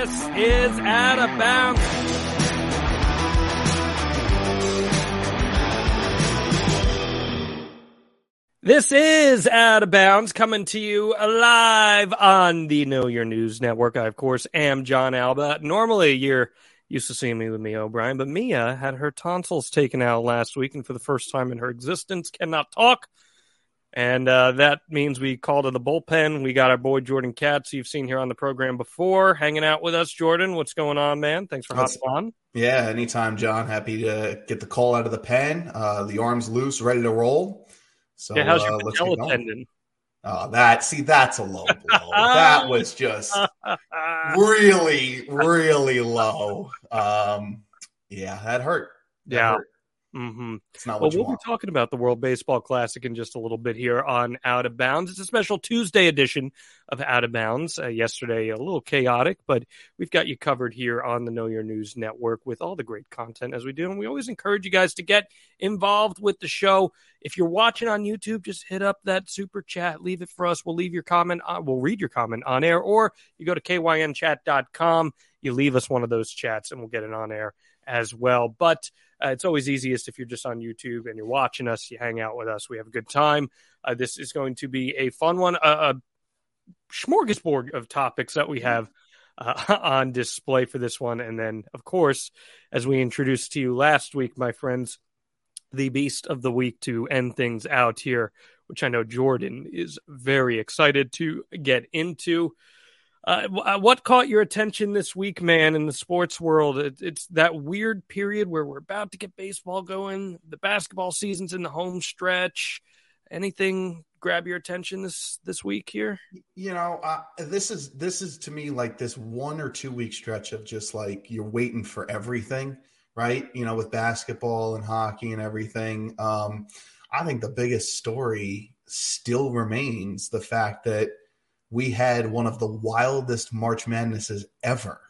This is Out of Bounds. This is Out of Bounds coming to you live on the Know Your News Network. I, of course, am Jon Alba. Normally, you're used to seeing me with Mia O'Brien, but Mia had her tonsils taken out last week and for the first time in her existence cannot talk. And uh, that means we called to the bullpen. We got our boy Jordan Katz, you've seen here on the program before, hanging out with us. Jordan, what's going on, man? Thanks for hopping on. Yeah, anytime, Jon. Happy to get the call out of the pen. Uh, the arms loose, ready to roll. So, yeah, how's your uh, patella tendon? Oh, that see, that's a low blow. that was just really, really low. Um, yeah, that hurt. That yeah. hurt. Mm-hmm. It's not Well, we'll be want. talking about the World Baseball Classic in just a little bit here on Out of Bounds. It's a special Tuesday edition of Out of Bounds. Uh, yesterday, a little chaotic, but we've got you covered here on the Know Your News Network with all the great content as we do. And we always encourage you guys to get involved with the show. If you're watching on YouTube, just hit up that super chat. Leave it for us. We'll leave your comment. On, we'll read your comment on air, or you go to kynchat.com. You leave us one of those chats, and we'll get it on air as well. But uh, it's always easiest if you're just on YouTube and you're watching us, you hang out with us. We have a good time. Uh, this is going to be a fun one, a, a smorgasbord of topics that we have uh, on display for this one. And then, of course, as we introduced to you last week, my friends, the beast of the week to end things out here, which I know Jordan is very excited to get into. Uh, what caught your attention this week, man, in the sports world? It, it's that weird period where we're about to get baseball going. The basketball season's in the home stretch. Anything grab your attention this this week here? You know, uh, this is this is to me like this one or two week stretch of just like you're waiting for everything, right? You know, with basketball and hockey and everything. Um, I think the biggest story still remains the fact that we had one of the wildest March Madnesses ever.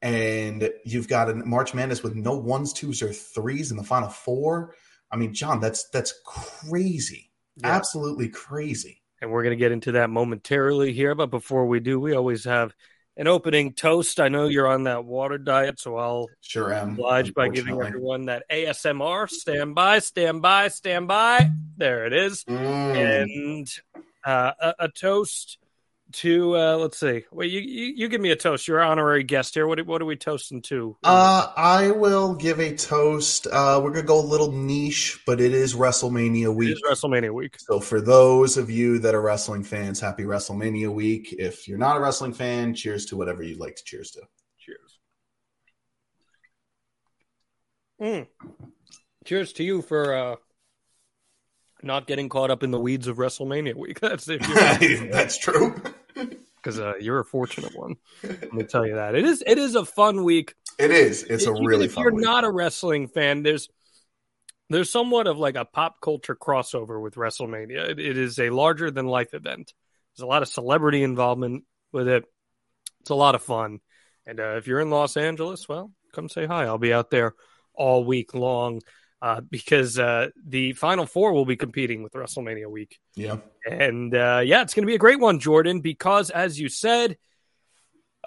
And you've got a March Madness with no ones, twos, or threes in the final four. I mean, Jon, that's that's crazy. Yeah. Absolutely crazy. And we're going to get into that momentarily here. But before we do, we always have an opening toast. I know you're on that water diet, so I'll Sure am. oblige by giving everyone that ASMR. Stand by, stand by, stand by. There it is. Mm. And uh, a, a toast to, uh, let's see. Well, you, you, you give me a toast. You're an honorary guest here. What, what are we toasting to? Uh, I will give a toast. Uh, we're gonna go a little niche, but it is WrestleMania week. is WrestleMania week. So for those of you that are wrestling fans, happy WrestleMania week. If you're not a wrestling fan, cheers to whatever you'd like to cheers to. Cheers. Mm. Cheers to you for uh, not getting caught up in the weeds of WrestleMania week. That's if That's true. Because uh, you're a fortunate one. Let me tell you that it is. It is a fun week. It is. It's a really if you're week. not a wrestling fan, there's there's somewhat of like a pop culture crossover with WrestleMania. It, it is a larger than life event. There's a lot of celebrity involvement with it. It's a lot of fun. And uh, if you're in Los Angeles, well, come say hi. I'll be out there all week long uh, because uh, the Final Four will be competing with WrestleMania week. yeah. And uh, yeah, it's going to be a great one, Jordan, because as you said,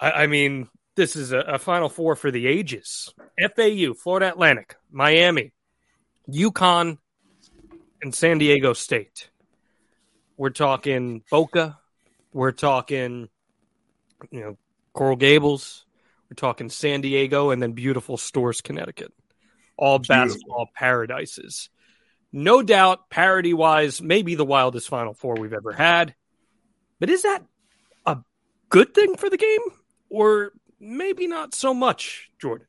I, I mean, this is a, a Final Four for the ages. FAU, Florida Atlantic, Miami, UConn, and San Diego State. We're talking Boca. We're talking, you know, Coral Gables. We're talking San Diego, and then beautiful Storrs, Connecticut. All Beautiful. basketball paradises no doubt, parody wise, maybe the wildest Final Four we've ever had. But is that a good thing for the game? Or maybe not so much, Jordan?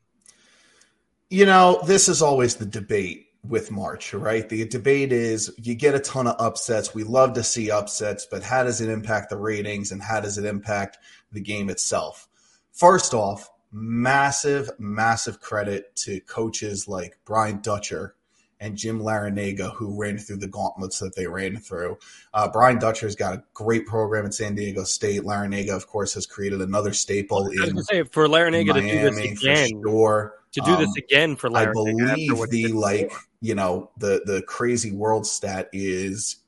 You know, this is always the debate with March, right? The debate is you get a ton of upsets. We love to see upsets, but how does it impact the ratings and how does it impact the game itself? First off, massive, massive credit to coaches like Brian Dutcher and Jim Larrañaga, who ran through the gauntlets that they ran through. Uh, Brian Dutcher's got a great program at San Diego State. Larrañaga, of course, has created another staple I was in say, for Larrañaga to do this again, sure. to do this Um, again for I Larrañaga. after believe the like you know the the crazy world stat is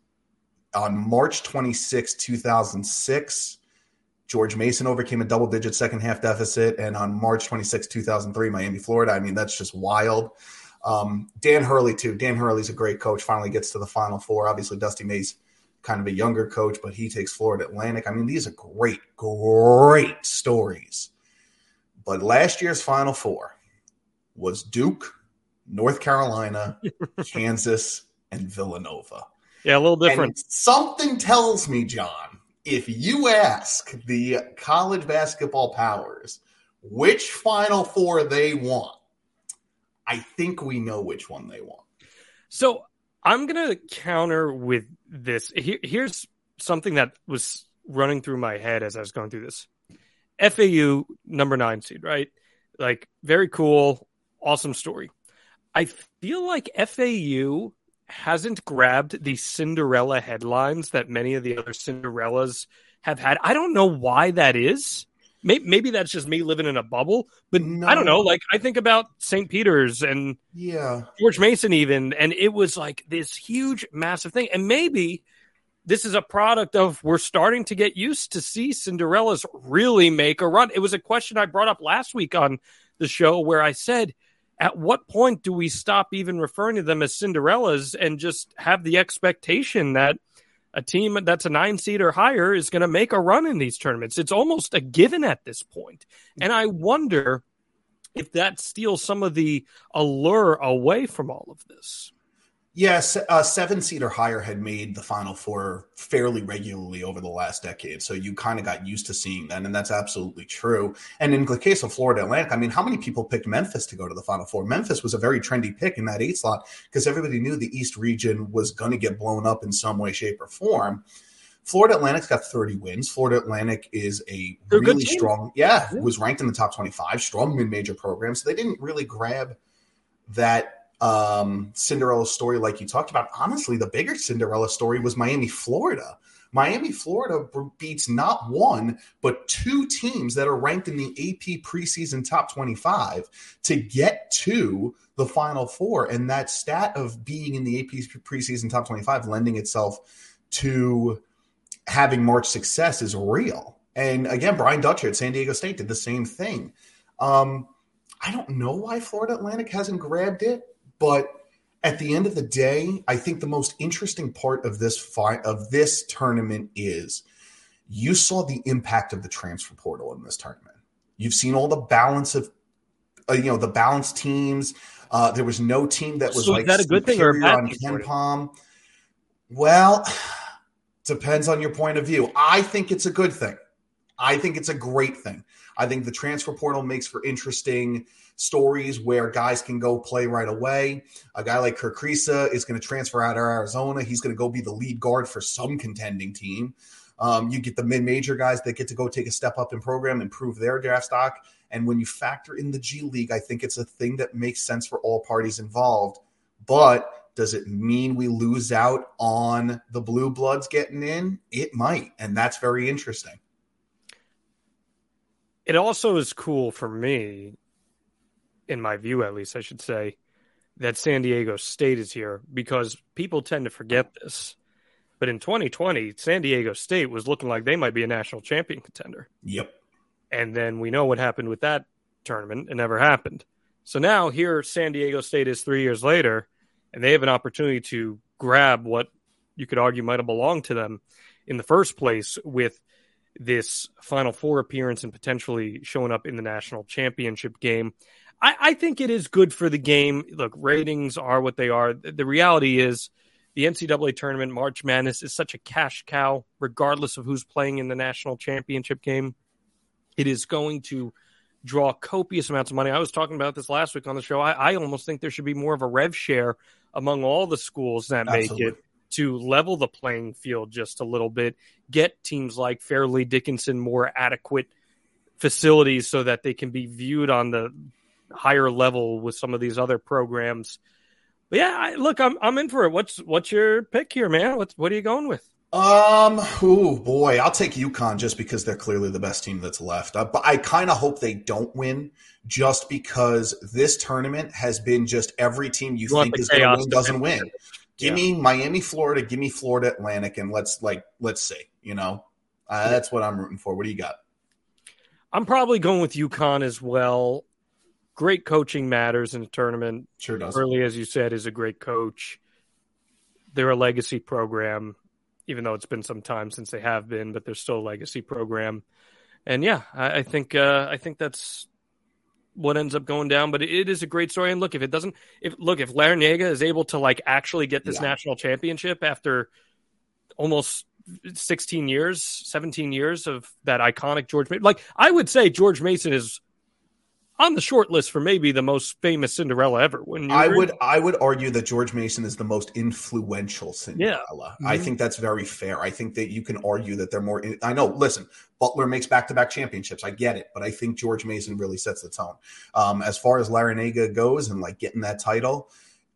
on March 26, 2006 George Mason overcame a double digit second half deficit. And on March 26, 2003, Miami, Florida. I mean, that's just wild. Um, Dan Hurley, too. Dan Hurley's a great coach, finally gets to the Final Four. Obviously, Dusty May's kind of a younger coach, but he takes Florida Atlantic. I mean, these are great, great stories. But last year's Final Four was Duke, North Carolina, Kansas, and Villanova. Yeah, a little different. And something tells me, Jon, if you ask the college basketball powers which Final Four they want, I think we know which one they want. So I'm going to counter with this. Here, here's something that was running through my head as I was going through this. FAU number nine seed, right? Like very cool, awesome story. I feel like FAU hasn't grabbed the Cinderella headlines that many of the other Cinderellas have had. I don't know why that is. Maybe, maybe that's just me living in a bubble, but no. I don't know. Like I think about St. Peter's and yeah, George Mason even, and it was like this huge, massive thing. And maybe this is a product of we're starting to get used to see Cinderellas really make a run. It was a question I brought up last week on the show where I said – at what point do we stop even referring to them as Cinderellas and just have the expectation that a team that's a nine seed or higher is going to make a run in these tournaments? It's almost a given at this point. And I wonder if that steals some of the allure away from all of this. Yes, uh, seven seed or higher had made the Final Four fairly regularly over the last decade. So you kind of got used to seeing that, and that's absolutely true. And in the case of Florida Atlantic, I mean, how many people picked Memphis to go to the Final Four? Memphis was a very trendy pick in that eight slot because everybody knew the East region was going to get blown up in some way, shape, or form. Florida Atlantic's got 30 wins. Florida Atlantic is a They're really strong, yeah, yeah, was ranked in the top 25, strong mid-major program. So they didn't really grab that um, Cinderella story like you talked about. Honestly, the bigger Cinderella story was Miami, Florida. Miami, Florida beats not one, but two teams that are ranked in the AP preseason top 25 to get to the Final Four. And that stat of being in the AP preseason top 25 lending itself to having March success is real. And again, Brian Dutcher at San Diego State did the same thing. Um, I don't know why Florida Atlantic hasn't grabbed it. But at the end of the day, I think the most interesting part of this fight of this tournament is you saw the impact of the transfer portal in this tournament. You've seen all the balance of uh, you know the balanced teams. Uh, there was no team that was so like that a good thing or a bad on KenPom. Well, depends on your point of view. I think it's a good thing. I think it's a great thing. I think the transfer portal makes for interesting stories where guys can go play right away. A guy like Kerr Kriisa is going to transfer out of Arizona. He's going to go be the lead guard for some contending team. Um, you get the mid-major guys that get to go take a step up in program, improve their draft stock. And when you factor in the G League, I think it's a thing that makes sense for all parties involved. But does it mean we lose out on the blue bloods getting in? It might, and that's very interesting. It also is cool for me in my view at least, I should say, that San Diego State is here because people tend to forget this. But in 2020, San Diego State was looking like they might be a national champion contender. Yep. And then we know what happened with that tournament. It never happened. So now here San Diego State is three years later, and they have an opportunity to grab what you could argue might have belonged to them in the first place with this Final Four appearance and potentially showing up in the national championship game. I, I think it is good for the game. Look, ratings are what they are. The reality is the NCAA tournament, March Madness, is such a cash cow, regardless of who's playing in the national championship game. It is going to draw copious amounts of money. I was talking about this last week on the show. I, I almost think there should be more of a rev share among all the schools that Absolutely. make it to level the playing field just a little bit, get teams like Fairleigh Dickinson more adequate facilities so that they can be viewed on the higher level with some of these other programs. But yeah, I, look, I'm I'm in for it. What's what's your pick here, man? What's what are you going with? Um, oh boy, I'll take UConn just because they're clearly the best team that's left. Uh, but I kind of hope they don't win, just because this tournament has been just every team you, you think is going to win doesn't win. Give yeah. me Miami, Florida. Give me Florida Atlantic, and let's like let's see. You know, Uh, that's what I'm rooting for. What do you got? I'm probably going with UConn as well. Great coaching matters in a tournament. Sure does. Hurley, as you said, is a great coach. They're a legacy program, even though it's been some time since they have been, but they're still a legacy program. And yeah, I, I think uh, I think that's what ends up going down. But it is a great story. And look, if it doesn't, if look, if Larrañaga is able to like actually get this yeah. national championship after almost 16 years, 17 years of that iconic George like I would say George Mason is on the short list for maybe the most famous Cinderella ever. When I would, I would argue that George Mason is the most influential Cinderella. Yeah. Mm-hmm. I think that's very fair. I think that you can argue that they're more. I know. Listen, Butler makes back-to-back championships. I get it, but I think George Mason really sets the tone. Um, as far as Larrañaga goes, and like getting that title,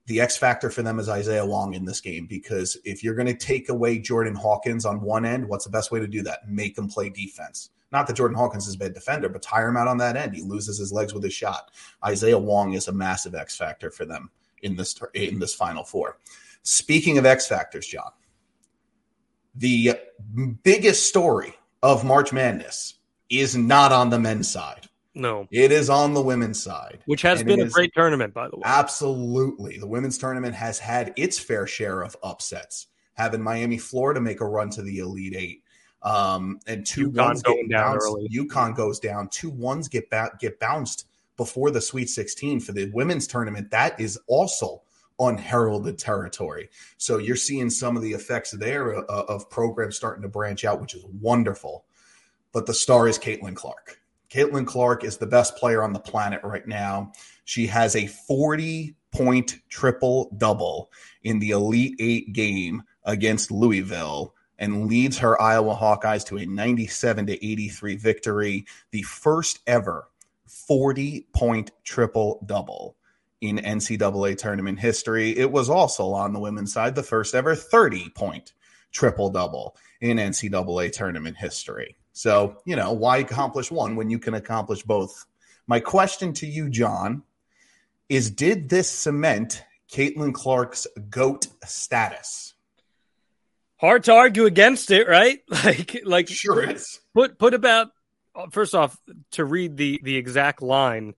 the X factor for them is Isaiah Wong in this game because if you're going to take away Jordan Hawkins on one end, what's the best way to do that? Make him play defense. Not that Jordan Hawkins is a bad defender, but tire him out on that end. He loses his legs with his shot. Isaiah Wong is a massive X factor for them in this in this Final Four. Speaking of X factors, Jon, the biggest story of March Madness is not on the men's side. No, it is on the women's side, which has and been a great tournament, by the way. Absolutely, the women's tournament has had its fair share of upsets, having Miami, Florida make a run to the Elite Eight, um, and two UConn ones going down bounced. early. UConn goes down. Two ones get ba- get bounced before the Sweet 16 for the women's tournament. That is also unheralded territory. So you're seeing some of the effects there uh, of programs starting to branch out, which is wonderful. But the star is Caitlin Clark. Caitlin Clark is the best player on the planet right now. She has a 40 point triple double in the Elite Eight game against Louisville and leads her Iowa Hawkeyes to a 97 to 83 victory, the first ever 40 point triple double in NCAA tournament history. It was also on the women's side the first ever 30 point triple double in NCAA tournament history. So, you know, why accomplish one when you can accomplish both? My question to you, Jon, is did this cement Caitlin Clark's GOAT status? Hard to argue against it, right? Like, like sure is. Put put about first off to read the the exact line: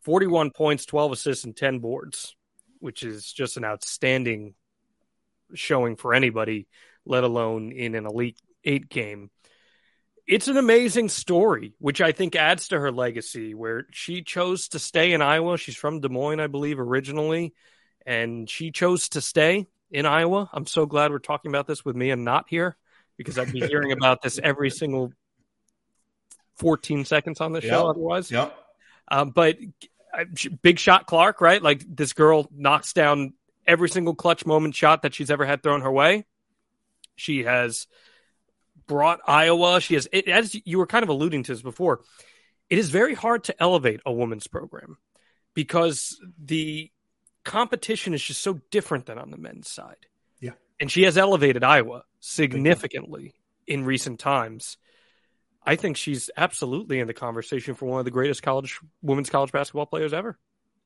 forty one points, twelve assists, and ten boards, which is just an outstanding showing for anybody, let alone in an elite eight game. It's an amazing story, which I think adds to her legacy. Where she chose to stay in Iowa. She's from Des Moines, I believe, originally, and she chose to stay in Iowa. I'm so glad we're talking about this with me and not here because I'd be hearing about this every single 14 seconds on the yep. show otherwise. Yep. Um, but uh, big shot Clark, right? Like this girl knocks down every single clutch moment shot that she's ever had thrown her way. She has brought Iowa. She has, it, as you were kind of alluding to this before, it is very hard to elevate a women's program because the competition is just so different than on the men's side. Yeah. And she has elevated Iowa significantly in recent times. I think she's absolutely in the conversation for one of the greatest college women's college basketball players ever.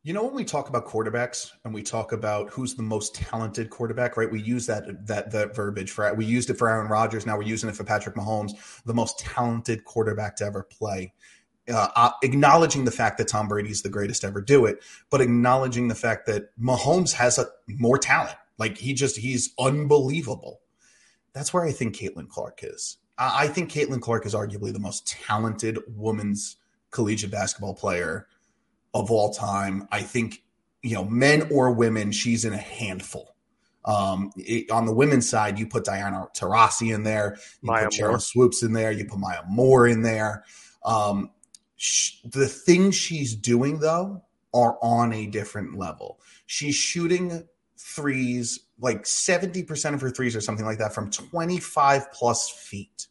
You know when we talk about quarterbacks and we talk about who's the most talented quarterback, right? We use that that that verbiage for we used it for Aaron Rodgers. Now we're using it for Patrick Mahomes, the most talented quarterback to ever play uh, uh, acknowledging the fact that Tom Brady's the greatest ever do it, but acknowledging the fact that Mahomes has a more talent. Like he just he's unbelievable. That's where I think Caitlin Clark is. I, I think Caitlin Clark is arguably the most talented women's collegiate basketball player of all time. I think you know men or women, she's in a handful. Um, it, on the women's side, you put Diana Taurasi in there, you Maya put Sheryl Swoopes in there, you put Maya Moore in there. Um, the things she's doing though are on a different level. She's shooting threes like 70% of her threes or something like that from 25 plus feet.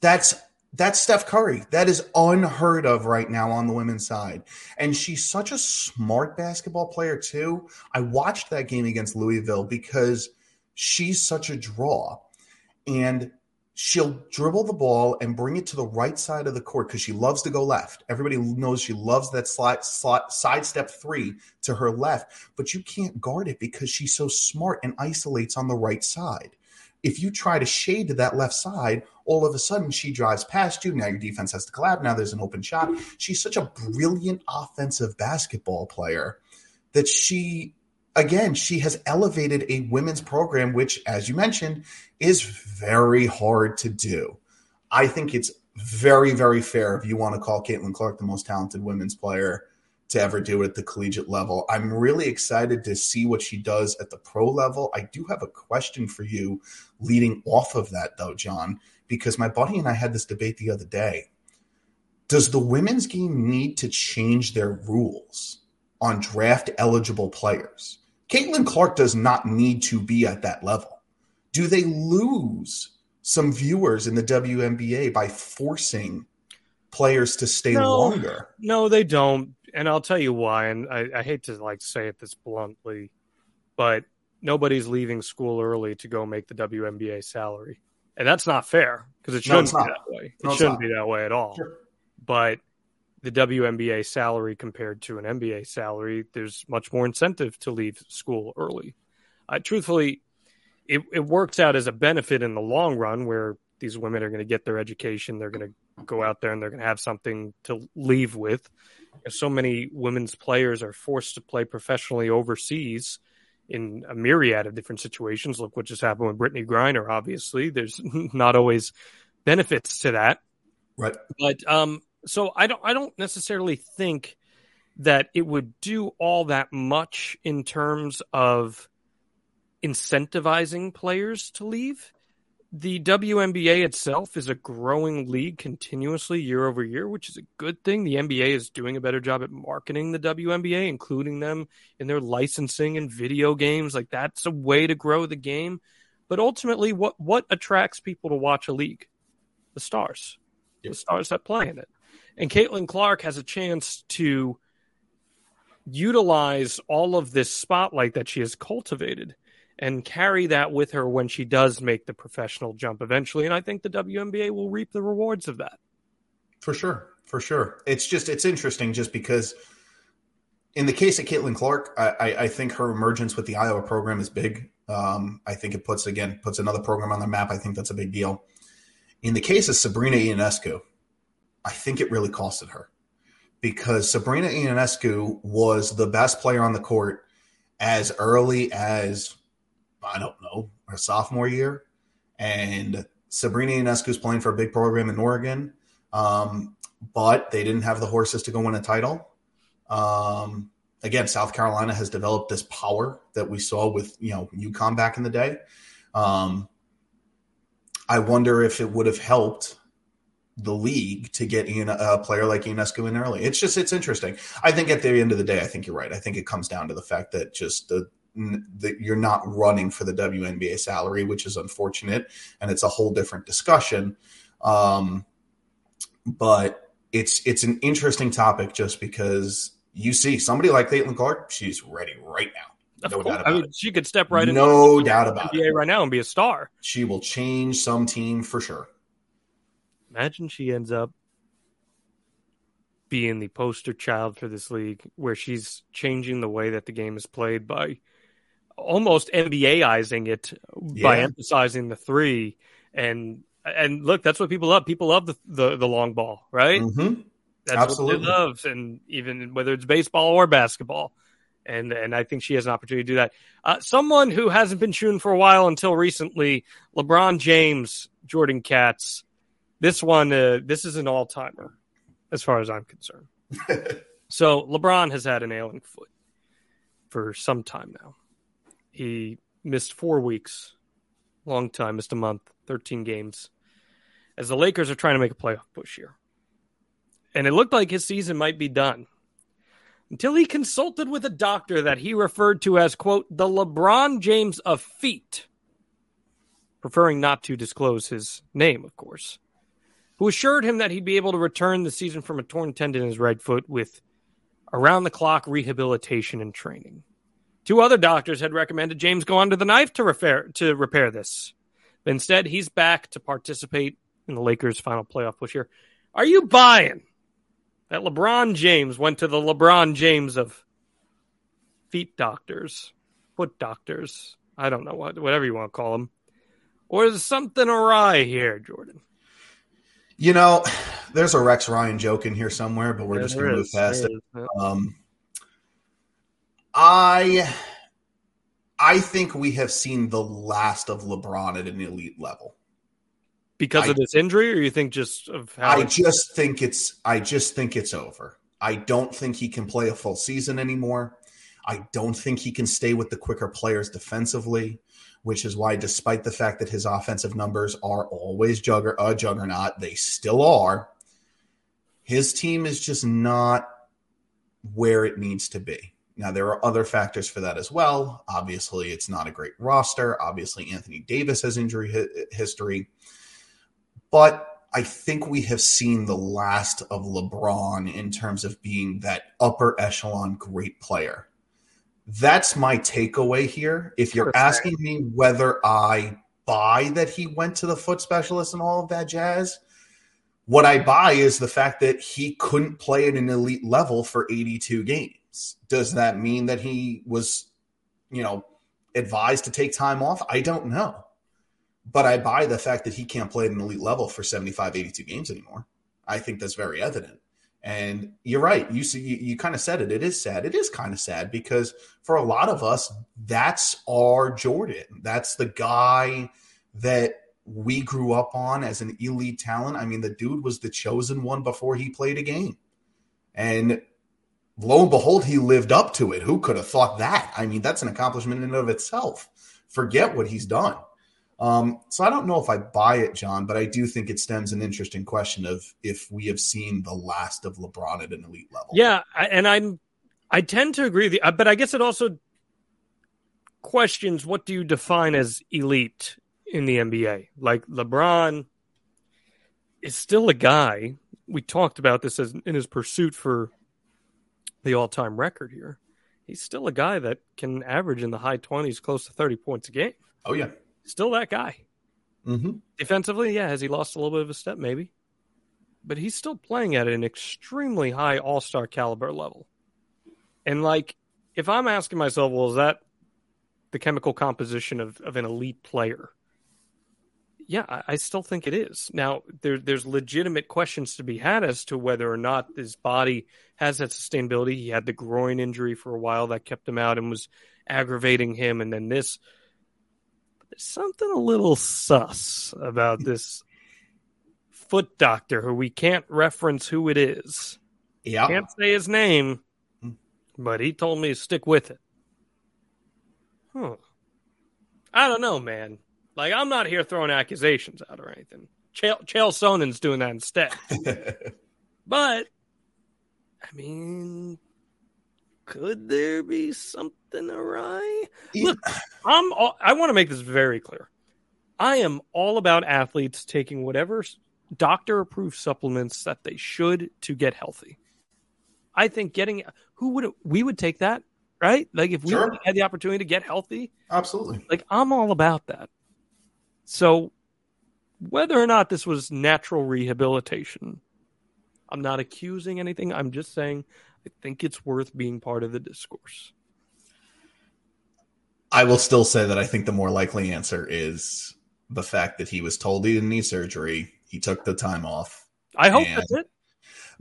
That's that's Steph Curry. That is unheard of right now on the women's side. And she's such a smart basketball player too. I watched that game against Louisville because she's such a draw. And she'll dribble the ball and bring it to the right side of the court because she loves to go left. Everybody knows she loves that slide, sidestep three to her left, but you can't guard it because she's so smart and isolates on the right side. If you try to shade to that left side, all of a sudden she drives past you. Now your defense has to collapse. Now there's an open shot. She's such a brilliant offensive basketball player that she again, she has elevated a women's program, which, as you mentioned, is very hard to do. I think it's very, very fair if you want to call Caitlin Clark the most talented women's player to ever do it at the collegiate level. I'm really excited to see what she does at the pro level. I do have a question for you leading off of that, though, Jon, because my buddy and I had this debate the other day. Does the women's game need to change their rules on draft eligible players? Caitlin Clark does not need to be at that level. Do they lose some viewers in the WNBA by forcing players to stay no, longer? No, they don't. And I'll tell you why. And I, I hate to like say it this bluntly, but nobody's leaving school early to go make the WNBA salary. And that's not fair because it shouldn't no, be that way. It no, shouldn't be that way at all. Sure. But the WNBA salary compared to an NBA salary, there's much more incentive to leave school early. Uh, truthfully, it, it works out as a benefit in the long run where these women are going to get their education. They're going to go out there and they're going to have something to leave with. So many women's players are forced to play professionally overseas in a myriad of different situations. Look what just happened with Brittney Griner. Obviously, there's not always benefits to that. Right. But um, so I don't I don't necessarily think that it would do all that much in terms of incentivizing players to leave. The WNBA itself is a growing league continuously year over year, which is a good thing. The NBA is doing a better job at marketing the WNBA, including them in their licensing and video games. Like that's a way to grow the game. But ultimately, what what attracts people to watch a league? The stars, yep. the stars that play in it. And Caitlin Clark has a chance to utilize all of this spotlight that she has cultivated and carry that with her when she does make the professional jump eventually. And I think the WNBA will reap the rewards of that. For sure. For sure. It's just, it's interesting just because in the case of Caitlin Clark, I, I think her emergence with the Iowa program is big. Um, I think it puts, again, puts another program on the map. I think that's a big deal. In the case of Sabrina Ionescu, I think it really costed her because Sabrina Ionescu was the best player on the court as early as I don't know her sophomore year, and Sabrina Ionescu is playing for a big program in Oregon, um, but they didn't have the horses to go win a title. Um, again, South Carolina has developed this power that we saw with you know UConn back in the day. Um, I wonder if it would have helped the league to get in a player like Ionescu in early. It's just it's interesting. I think at the end of the day, I think you're right. I think it comes down to the fact that just the that you're not running for the WNBA salary, which is unfortunate, and it's a whole different discussion. Um, but it's it's an interesting topic just because you see somebody like Caitlin Clark, she's ready right now. Of no doubt about I mean, it. she could step right in. No doubt about NBA it. right now and be a star. She will change some team for sure. Imagine she ends up being the poster child for this league, where she's changing the way that the game is played by almost NBAizing it yeah. by emphasizing the three. And and look, that's what people love. People love the the, the long ball, right? Mm-hmm. That's Absolutely. what they love, and even whether it's baseball or basketball. And and I think she has an opportunity to do that. Uh, someone who hasn't been shooting for a while until recently, LeBron James, Jordan Katz this one, uh, this is an all timer as far as I'm concerned. so LeBron has had an ailing foot for some time now. He missed four weeks, long time, missed a month, 13 games, as the Lakers are trying to make a playoff push here. And it looked like his season might be done until he consulted with a doctor that he referred to as, quote, the LeBron James of feet, preferring not to disclose his name, of course who assured him that he'd be able to return the season from a torn tendon in his right foot with around the clock rehabilitation and training. Two other doctors had recommended James go under the knife to repair to repair this. But instead, he's back to participate in the Lakers' final playoff push here. Are you buying that LeBron James went to the LeBron James of feet doctors, foot doctors? I don't know what, whatever you want to call them. Or is something awry here, Jordan? You know, there's a Rex Ryan joke in here somewhere, but we're Yeah, just going to move past There it. is. Um, I I think we have seen the last of LeBron at an elite level. Because I- of this injury, or you think just of how? I just think it's I just think it's over. I don't think he can play a full season anymore. I don't think he can stay with the quicker players defensively, which is why despite the fact that his offensive numbers are always jugger a juggernaut, they still are. His team is just not where it needs to be. Now there are other factors for that as well. Obviously, it's not a great roster. Obviously, Anthony Davis has injury hi- history. But I think we have seen the last of LeBron in terms of being that upper echelon great player. That's my takeaway here. If you're asking me whether I buy that he went to the foot specialist and all of that jazz, what I buy is the fact that he couldn't play at an elite level for 82 games. Does that mean that he was, you know, advised to take time off? I don't know but I buy the fact that he can't play at an elite level for 75, 82 games anymore. I think that's very evident. And you're right. You see, you, you kind of said it. It is sad. It is kind of sad because for a lot of us, that's our Jordan. That's the guy that we grew up on as an elite talent. I mean, the dude was the chosen one before he played a game. And lo and behold, he lived up to it. Who could have thought that? I mean, that's an accomplishment in and of itself. Forget what he's done. Um, so I don't know if I buy it, Jon, but I do think it stems an interesting question of if we have seen the last of LeBron at an elite level. Yeah, and I'm I tend to agree with you, uh, but I guess it also questions what do you define as elite in the NBA? Like LeBron is still a guy. We talked about this as in his pursuit for the all-time record here. He's still a guy that can average in the high 20s, close to 30 points a game. Oh yeah. Still that guy. Mm-hmm. Defensively, yeah, has he lost a little bit of a step? Maybe. But he's still playing at an extremely high all star caliber level. And, like, if I'm asking myself, well, is that the chemical composition of, of an elite player? Yeah, I, I still think it is. Now, there, there's legitimate questions to be had as to whether or not his body has that sustainability. He had the groin injury for a while that kept him out and was aggravating him. And then this there's something a little sus about this foot doctor who we can't reference who it is. Yeah. Can't say his name, hmm. but he told me to stick with it. Huh. I don't know, man. Like, I'm not here throwing accusations out or anything. Chael, Chael Sonnen's doing that instead. But, I mean, could there be something awry? Look, I'm. All, I want to make this very clear. I am all about athletes taking whatever doctor-approved supplements that they should to get healthy. I think getting who would we would take that right? Like if we Sure. had the opportunity to get healthy, Absolutely. like I'm all about that. So whether or not this was natural rehabilitation, I'm not accusing anything. I'm just saying I think it's worth being part of the discourse. I will still say that I think the more likely answer is the fact that he was told he didn't need surgery. He took the time off. I hope that's it.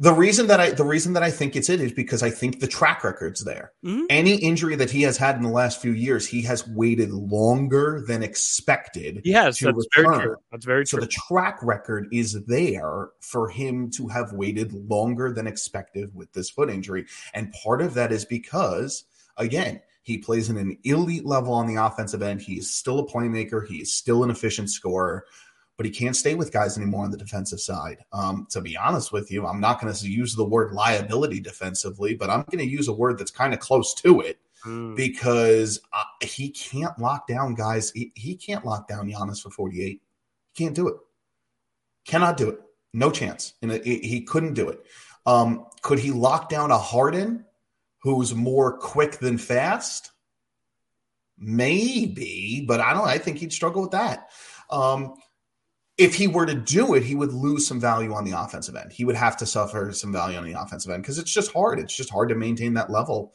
The reason that I the reason that I think it's it is because I think the track record's there. Mhm. Any injury that he has had in the last few years, he has waited longer than expected. To That's very true. That's very true. So the track record is there for him to have waited longer than expected with this foot injury. And part of that is because, again, he plays in an elite level on the offensive end. He is still a playmaker. He is still an efficient scorer, but he can't stay with guys anymore on the defensive side. Um, to be honest with you, I'm not going to use the word liability defensively, but I'm going to use a word that's kind of close to it Mm. because uh, he can't lock down guys. He, he can't lock down Giannis for 48. He can't do it. Cannot do it. No chance. And it, it- he couldn't do it. Um, could he lock down a Harden who's more quick than fast? Maybe, but I don't. I think he'd struggle with that. Um, if he were to do it, he would lose some value on the offensive end. He would have to suffer some value on the offensive end because it's just hard. It's just hard to maintain that level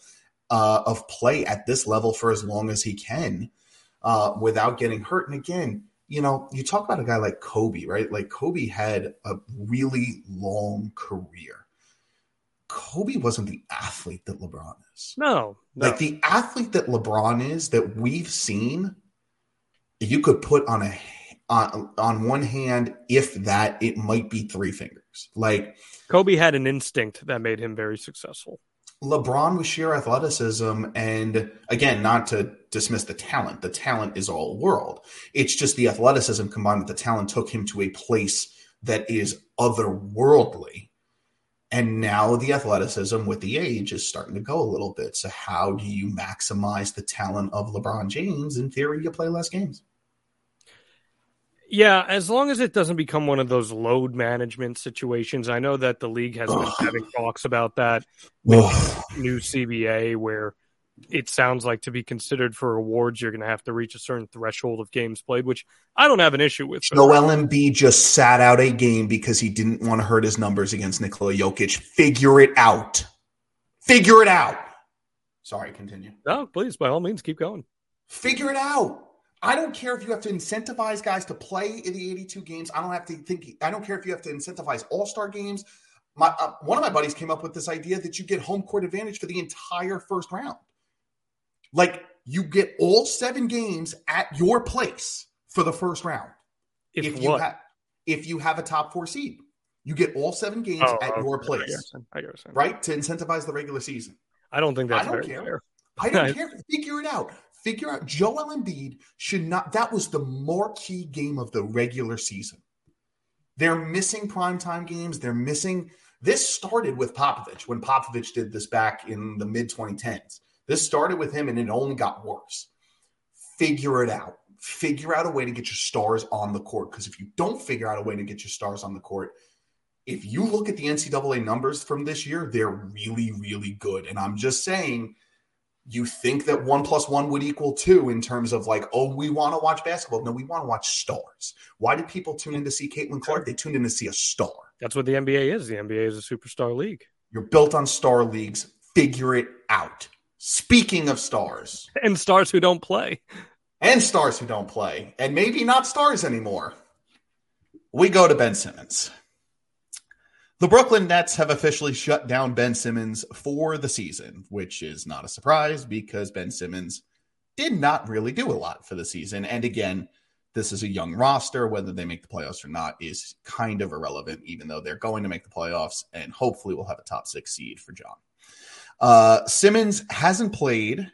uh, of play at this level for as long as he can uh, without getting hurt. And again, you know, you talk about a guy like Kobe, right? Like Kobe had a really long career. Kobe wasn't the athlete that LeBron is. No, no. Like the athlete that LeBron is that we've seen, you could put on a on, on one hand, if that, it might be three fingers. Like Kobe had an instinct that made him very successful. LeBron was sheer athleticism. And again, not to dismiss the talent, the talent is all world. It's just the athleticism combined with the talent took him to a place that is otherworldly. And now the athleticism with the age is starting to go a little bit. So, how do you maximize the talent of LeBron James? In theory, you play less games. Yeah, as long as it doesn't become one of those load management situations. I know that the league has been having talks about that with new CBA, where it sounds like to be considered for awards, you're going to have to reach a certain threshold of games played, which I don't have an issue with. Joel Embiid just sat out a game because he didn't want to hurt his numbers against Nikola Jokic. Figure it out. Figure it out. Sorry, continue. No, please, by all means, keep going. Figure it out. I don't care if you have to incentivize guys to play in the 82 games. I don't have to think. I don't care if you have to incentivize All Star games. My uh, one of my buddies came up with this idea that you get home court advantage for the entire first round. Like you get all seven games at your place for the first round. If, if you have if you have a top four seed, you get all seven games oh, at okay. your place, I guess, I guess. right? To incentivize the regular season. I don't think that's I don't care. Fair. I don't care. Figure it out figure out Joel Embiid should not. That was the marquee game of the regular season. They're missing primetime games. They're missing. This started with Popovich when Popovich did this back in the mid 2010s. This started with him and it only got worse. Figure it out. Figure out a way to get your stars on the court. Because if you don't figure out a way to get your stars on the court, if you look at the NCAA numbers from this year, they're really, really good. And I'm just saying, you think that one plus one would equal two in terms of like, oh, we want to watch basketball. No, we want to watch stars. Why did people tune in to see Caitlin Clark? They tuned in to see a star. That's what the NBA is. The NBA is a superstar league. You're built on star leagues. Figure it out. Speaking of stars, and stars who don't play, and stars who don't play, and maybe not stars anymore, we go to Ben Simmons. The Brooklyn Nets have officially shut down Ben Simmons for the season, which is not a surprise because Ben Simmons did not really do a lot for the season. And again, this is a young roster. Whether they make the playoffs or not is kind of irrelevant, even though they're going to make the playoffs and hopefully we'll have a top six seed for Jon. Uh, Simmons hasn't played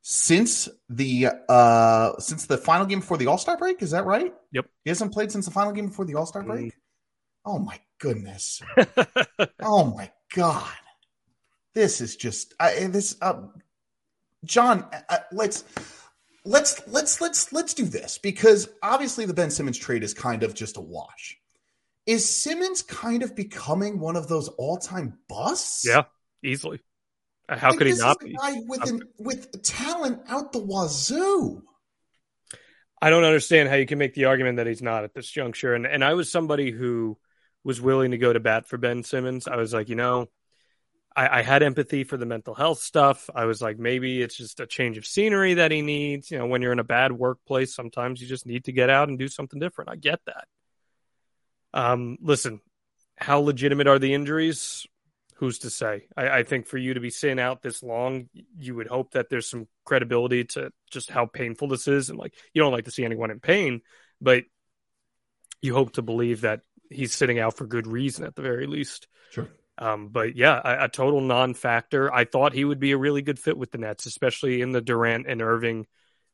since the uh since the final game before the All Star break. Is that right? Yep. He hasn't played since the final game before the All Star break. Mm. Oh my goodness. oh my god. This is just I, this uh, Jon, uh, let's let's let's let's let's do this because obviously the Ben Simmons trade is kind of just a wash. Is Simmons kind of becoming one of those all-time busts? Yeah, easily. Uh, how like, could he not be? With an, with talent out the wazoo. I don't understand how you can make the argument that he's not at this juncture. And and I was somebody who was willing to go to bat for Ben Simmons. I was like, you know, I, I, had empathy for the mental health stuff. I was like, maybe it's just a change of scenery that he needs. You know, when you're in a bad workplace, sometimes you just need to get out and do something different. I get that. Um, listen, how legitimate are the injuries? Who's to say? I, I think for you to be sitting out this long, you would hope that there's some credibility to just how painful this is. And like, you don't like to see anyone in pain, but you hope to believe that he's sitting out for good reason at the very least. Sure. Um, but yeah, a, a, total non-factor. I thought he would be a really good fit with the Nets, especially in the Durant and Irving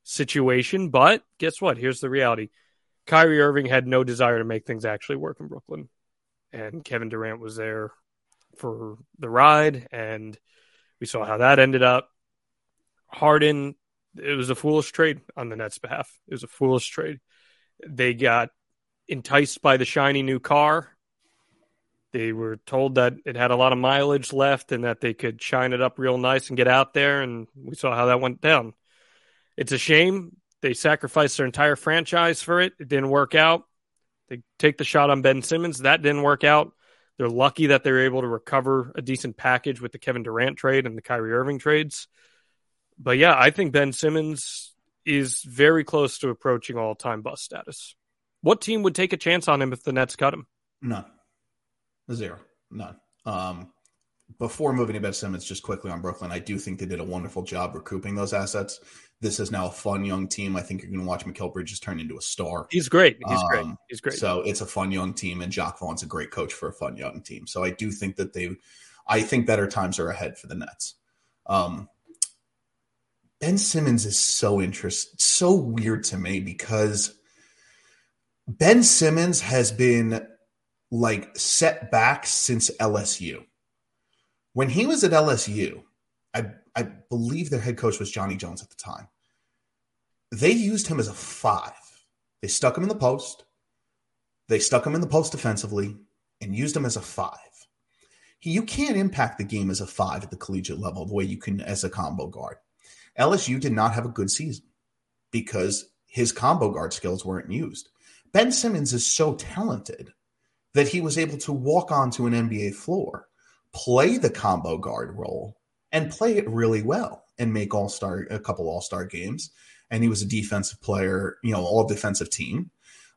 situation. But guess what? Here's the reality: Kyrie Irving had no desire to make things actually work in Brooklyn, and Kevin Durant was there for the ride, and we saw how that ended up. Harden, it was a foolish trade on the Nets' behalf. It was a foolish trade. They got enticed by the shiny new car. They were told that it had a lot of mileage left and that they could shine it up real nice and get out there. And we saw how that went down. It's a shame. They sacrificed their entire franchise for it. It didn't work out. They take the shot on Ben Simmons. That didn't work out. They're lucky that they were able to recover a decent package with the Kevin Durant trade and the Kyrie Irving trades. But yeah, I think Ben Simmons is very close to approaching all time bust status. What team would take a chance on him if the Nets cut him? None. Zero. None. Um, before moving to Ben Simmons, just quickly on Brooklyn, I do think they did a wonderful job recouping those assets. This is now a fun young team. I think you're going to watch Mikal Bridges turn into a star. He's great. He's um, great. He's great. So it's a fun young team, and Jacque Vaughn's a great coach for a fun young team. So I do think that they, I think better times are ahead for the Nets. Um, Ben Simmons is so interest, so weird to me because Ben Simmons has been like set back since LSU. When he was at LSU, I, I believe their head coach was Johnny Jones at the time. They used him as a five. They stuck him in the post. They stuck him in the post defensively and used him as a five. He, you can't impact the game as a five at the collegiate level the way you can as a combo guard. LSU did not have a good season because his combo guard skills weren't used. Ben Simmons is so talented that he was able to walk onto an NBA floor, play the combo guard role, and play it really well and make all star a couple all star games. And he was a defensive player, you know, all defensive team.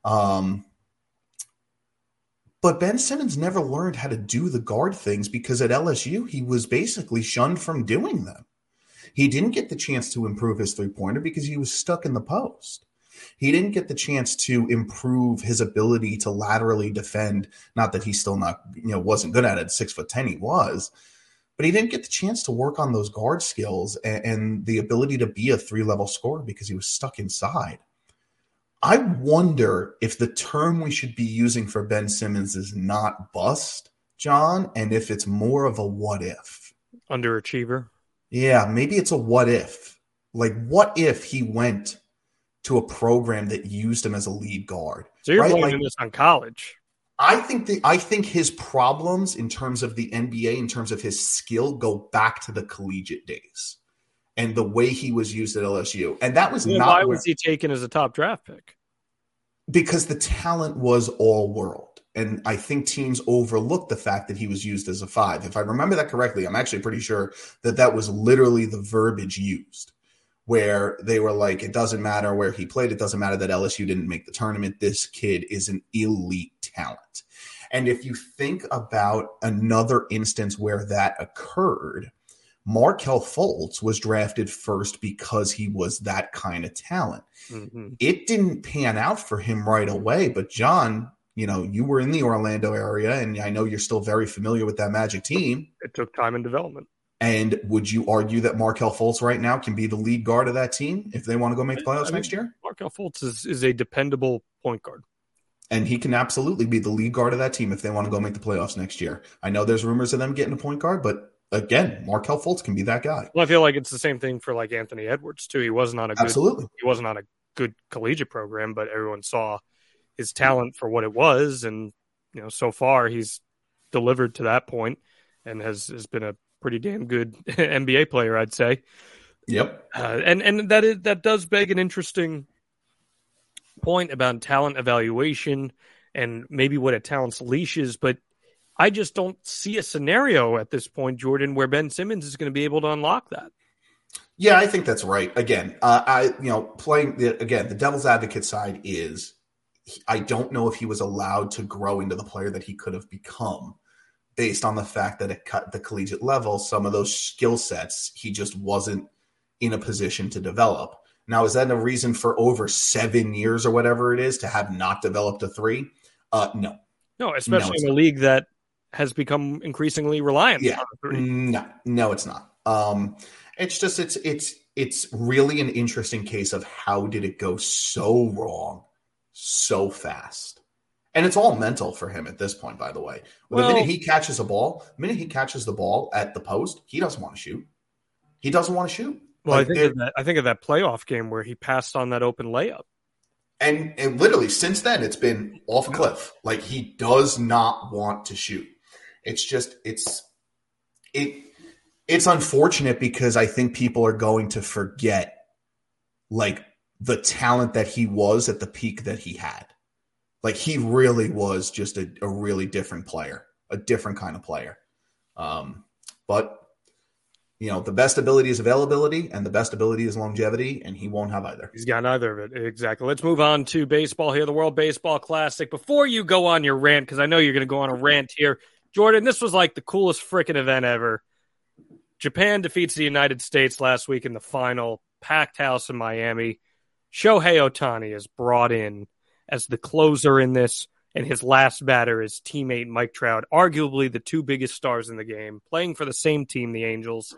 Um, but Ben Simmons never learned how to do the guard things because at LSU he was basically shunned from doing them. He didn't get the chance to improve his three pointer because he was stuck in the post. He didn't get the chance to improve his ability to laterally defend. Not that he's still not, you know, wasn't good at it. Six foot ten, he was, but he didn't get the chance to work on those guard skills and, and the ability to be a three level scorer because he was stuck inside. I wonder if the term we should be using for Ben Simmons is not bust, Jon, and if it's more of a what if. Underachiever. Yeah, maybe it's a what if. Like, what if he went to a program that used him as a lead guard? So you're right? blaming like, this on college. I think the I think his problems in terms of the NBA, in terms of his skill, go back to the collegiate days and the way he was used at LSU. And that was well, not why where, was he taken as a top draft pick? Because the talent was all world. And I think teams overlooked the fact that he was used as a five. If I remember that correctly, I'm actually pretty sure that that was literally the verbiage used, where they were like, it doesn't matter where he played, it doesn't matter that LSU didn't make the tournament. This kid is an elite talent. And if you think about another instance where that occurred, Markelle Fultz was drafted first because he was that kind of talent. Mm-hmm. It didn't pan out for him right away, but Jon, you know, you were in the Orlando area, and I know you're still very familiar with that Magic team. It took time and development. And would you argue that Markelle Fultz right now can be the lead guard of that team if they want to go make the playoffs I mean, next year? Markelle Fultz is, is a dependable point guard. And he can absolutely be the lead guard of that team if they want to go make the playoffs next year. I know there's rumors of them getting a point guard, but again, Markelle Fultz can be that guy. Well, I feel like it's the same thing for like Anthony Edwards too. He wasn't on a good, absolutely. He wasn't on a good collegiate program, but everyone saw his talent for what it was, and you know, so far he's delivered to that point and has has been a pretty damn good NBA player, I'd say. Yep. Uh, and and that is that does beg an interesting point about talent evaluation and maybe what a talent's leash is, but I just don't see a scenario at this point, Jordan, where Ben Simmons is going to be able to unlock that. Yeah, I think that's right. Again, uh, I you know playing the, again the devil's advocate side is I don't know if he was allowed to grow into the player that he could have become based on the fact that it cut the collegiate level, some of those skill sets he just wasn't in a position to develop. Now, is that a reason for over seven years or whatever it is to have not developed a three? Uh, no. No, especially no, in a league that has become increasingly reliant yeah. No, no, it's not. Um, it's just it's it's it's really an interesting case of how did it go so wrong so fast. And it's all mental for him at this point, by the way. Well, the minute he catches a ball, the minute he catches the ball at the post, he doesn't want to shoot. He doesn't want to shoot. Well, like I think of that, I think of that playoff game where he passed on that open layup. And and literally since then it's been off a cliff. Like he does not want to shoot. It's just it's it it's unfortunate because I think people are going to forget like the talent that he was at the peak that he had. Like he really was just a, a really different player, a different kind of player. Um, but you know, the best ability is availability and the best ability is longevity, and he won't have either. He's got neither of it. Exactly. Let's move on to baseball here, the World Baseball Classic. Before you go on your rant, because I know you're going to go on a rant here, Jordan, this was like the coolest freaking event ever. Japan defeats the United States last week in the final, packed house in Miami. Shohei Ohtani is brought in as the closer in this, and his last batter is teammate Mike Trout, arguably the two biggest stars in the game, playing for the same team, the Angels,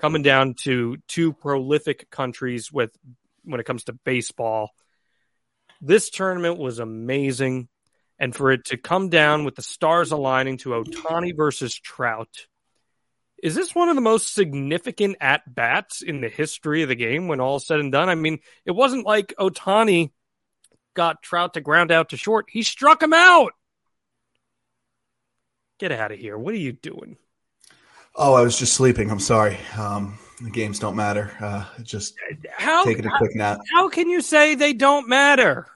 coming down to two prolific countries with when it comes to baseball. This tournament was amazing, and for it to come down with the stars aligning to Ohtani versus Trout. Is this one of the most significant at bats in the history of the game when all said and done? I mean, it wasn't like Ohtani got Trout to ground out to short. He struck him out. Get out of here. What are you doing? Oh, I was just sleeping. I'm sorry. Um, the games don't matter. Uh, just how, taking a quick nap. How can you say they don't matter?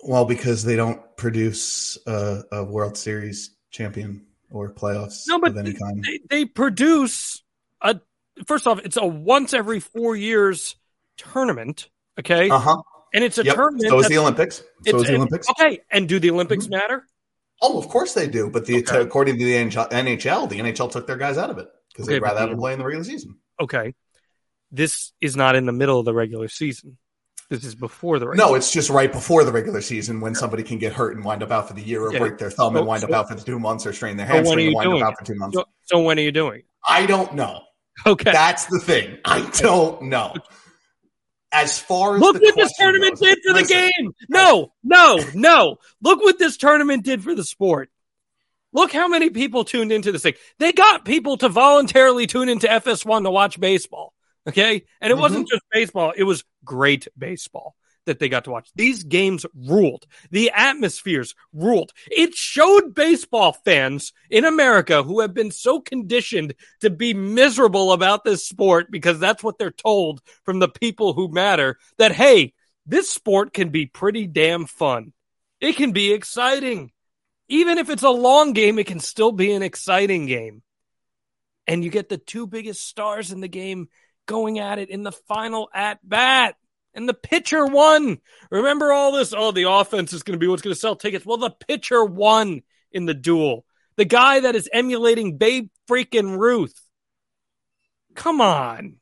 Well, because they don't produce a, a World Series champion or playoffs no, but of any kind. They, they produce a. First off, it's a once every four years tournament. Okay. Uh huh and it's a yep. tournament. So is the Olympics. So is the Olympics. Okay, and do the Olympics mm-hmm. matter? Oh, of course they do. But the okay. according to the NHL, the NHL took their guys out of it because okay, they'd rather have them play in the regular season. Okay, this is not in the middle of the regular season. This is before the regular no. It's just right before the regular season when somebody can get hurt and wind up out for the year, or yeah. break their thumb so, and wind so, up out for two months, or strain their hamstring and wind up out for two months. So, so when are you doing? I don't know. Okay, that's the thing. I don't know as far as look what this tournament goes, did for listen, the game. No, no, no. Look what this tournament did for the sport. Look how many people tuned into this thing. They got people to voluntarily tune into FS1 to watch baseball. Okay. And it mm-hmm. wasn't just baseball, it was great baseball that they got to watch. These games ruled. The atmospheres ruled. It showed baseball fans in America who have been so conditioned to be miserable about this sport because that's what they're told from the people who matter that, hey, this sport can be pretty damn fun. It can be exciting. Even if it's a long game, it can still be an exciting game. And you get the two biggest stars in the game going at it in the final at bat and the pitcher won. Remember all this? Oh, the offense is going to be what's going to sell tickets. Well, the pitcher won in the duel. The guy that is emulating Babe freaking Ruth. Come on.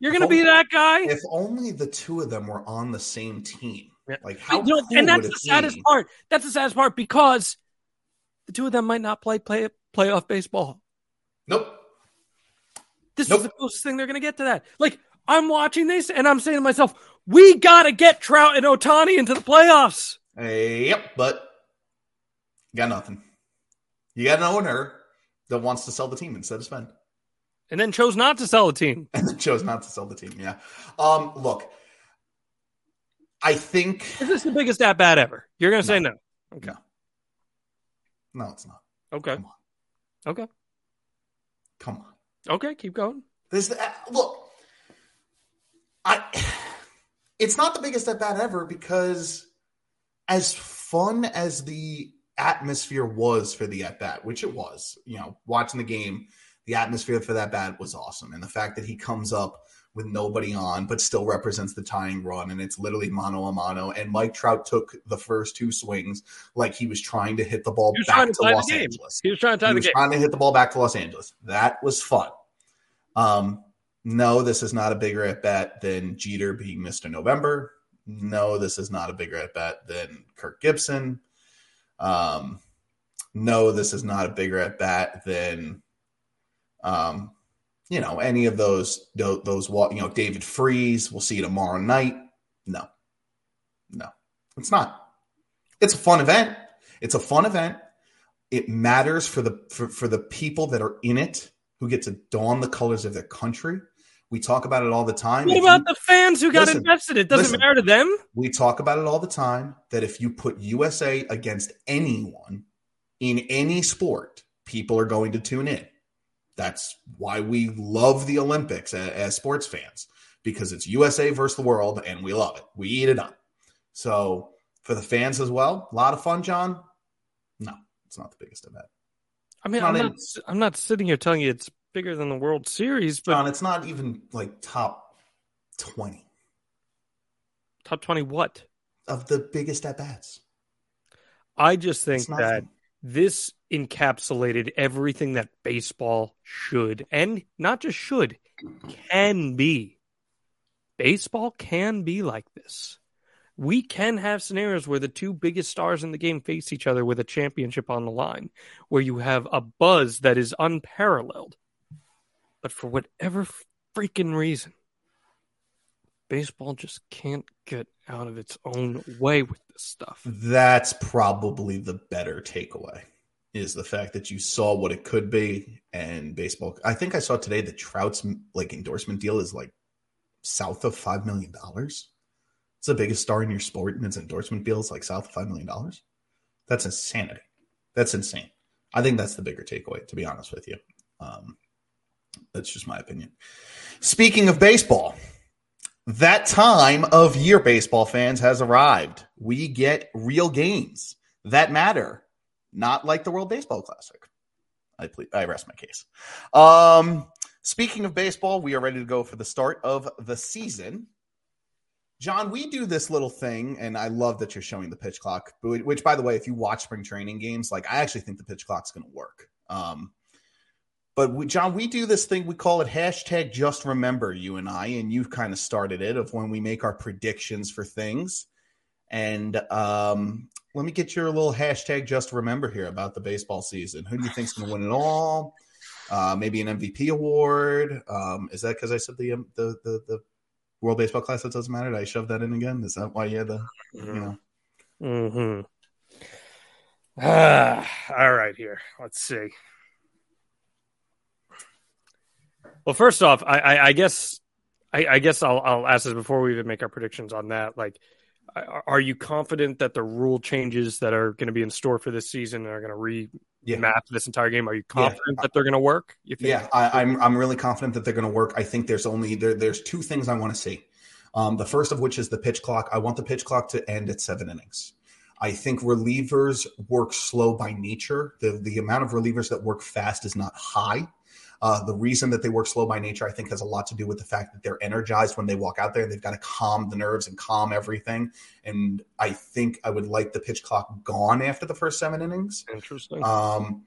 You're going to be that guy? If only the two of them were on the same team. Like how you know, cool and that's the saddest part. That's the saddest part because the two of them might not play play playoff baseball. Nope. This nope. is the closest thing they're going to get to that. Like I'm watching this and I'm saying to myself, we got to get Trout and Ohtani into the playoffs. yep, but got nothing. You got an owner that wants to sell the team instead of spend. And then chose not to sell the team. And then chose not to sell the team, yeah. Um, look, I think. Is this the biggest at bat ever? You're going to no. say no. Okay. No. no, it's not. Okay. Come on. Okay. Come on. Okay, keep going. This look, I it's not the biggest at bat ever because as fun as the atmosphere was for the at bat, which it was, you know, watching the game, the atmosphere for that bat was awesome. And the fact that he comes up with nobody on, but still represents the tying run, and it's literally mano a mano. And Mike Trout took the first two swings like he was trying to hit the ball back to, to Los Angeles. He was trying to tie he the was game. trying to hit the ball back to Los Angeles. That was fun. Um, no, this is not a bigger at bat than Jeter being Mr. November. No, this is not a bigger at bat than Kirk Gibson. Um, no, this is not a bigger at bat than, um, you know, any of those those you know David Freese. We'll see you tomorrow night. No, no, it's not. It's a fun event. It's a fun event. It matters for the for, for the people that are in it who get to don the colors of their country we talk about it all the time. What if about you, the fans who got listen, invested? It doesn't listen, matter to them. We talk about it all the time that if you put USA against anyone in any sport, people are going to tune in. That's why we love the Olympics as, as sports fans because it's USA versus the world and we love it. We eat it up. So for the fans as well, a lot of fun, Jon. No, it's not the biggest event. I mean, I'm not, I'm not sitting here telling you it's bigger than the World Series, but Jon, it's not even like top twenty top twenty what? of the biggest at bats. I just think that this encapsulated everything that baseball should and not just should can be. Baseball can be like this. We can have scenarios where the two biggest stars in the game face each other with a championship on the line, where you have a buzz that is unparalleled. But for whatever freaking reason, baseball just can't get out of its own way with this stuff. That's probably the better takeaway is the fact that you saw what it could be and baseball. I think I saw today that Trout's like endorsement deal is like south of five million dollars. It's the biggest star in your sport, and its endorsement deal is like south of five million dollars. That's insanity. That's insane. I think that's the bigger takeaway, to be honest with you. Um, that's just my opinion. Speaking of baseball, that time of year, baseball fans, has arrived. We get real games that matter, not like the World Baseball Classic. I ple- I rest my case. Um, speaking of baseball, we are ready to go for the start of the season. Jon, we do this little thing, and I love that you're showing the pitch clock. Which, by the way, if you watch spring training games, like I actually think the pitch clock's going to work. Um, but we, Jon, we do this thing. We call it hashtag Just Remember. You and I, and you've kind of started it of when we make our predictions for things. And um, let me get your little hashtag Just Remember here about the baseball season. Who do you think's going to win it all? Uh, maybe an MVP award. Um, is that because I said the, the the the World Baseball Classic doesn't matter? Did I shove that in again? Is that why you had the you know? Hmm. Ah, all right. Here, let's see. Well, first off, I, I, I guess, I, I guess I'll, I'll ask this before we even make our predictions on that. Like, are you confident that the rule changes that are going to be in store for this season are going to remap Yeah. this entire game? Are you confident that they're going to work? You think? Yeah, I, I'm I'm really confident that they're going to work. I think there's only there there's two things I want to see. Um, the first of which is the pitch clock. I want the pitch clock to end at seven innings. I think relievers work slow by nature. The the amount of relievers that work fast is not high. Uh, the reason that they work slow by nature, I think, has a lot to do with the fact that they're energized when they walk out there. They've got to calm the nerves and calm everything. And I think I would like the pitch clock gone after the first seven innings. Interesting. Um,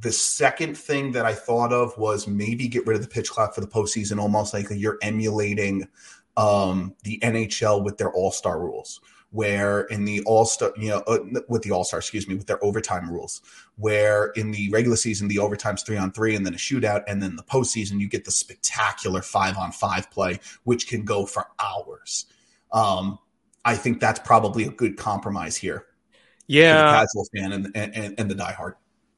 the second thing that I thought of was maybe get rid of the pitch clock for the postseason, almost like you're emulating um, the NHL with their All Star rules, where in the All Star, you know, uh, with the All Star, excuse me, with their overtime rules, where in the regular season the overtime's three on three and then a shootout, and then the postseason you get the spectacular five on five play, which can go for hours. Um, I think that's probably a good compromise here for the yeah. casual fan and, and, and the diehard.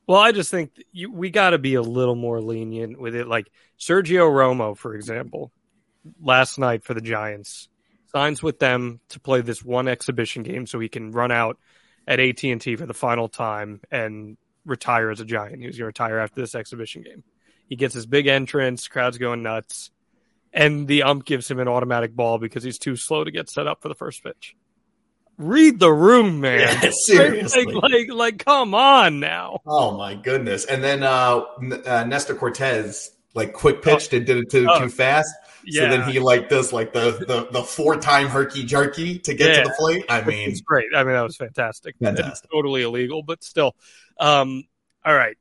Well, I just think you, we got to be a little more lenient with it. Like Sergio Romo, for example, last night for the Giants, signs with them to play this one exhibition game so he can run out at AT and T for the final time and retire as a Giant. He was going to retire after this exhibition game. He gets his big entrance, crowd's going nuts, and the ump gives him an automatic ball because he's too slow to get set up for the first pitch. Read the room, man. Yeah, seriously. Like, like, like, come on now. Oh my goodness! And then uh, uh, Nestor Cortes like quick pitched and did it too, Oh. too fast. Yeah. So then he like does like the the, the four time herky jerky to get Yeah. to the plate. I mean, was great. I mean, that was fantastic. Fantastic. It's totally illegal, but still. Um, all right.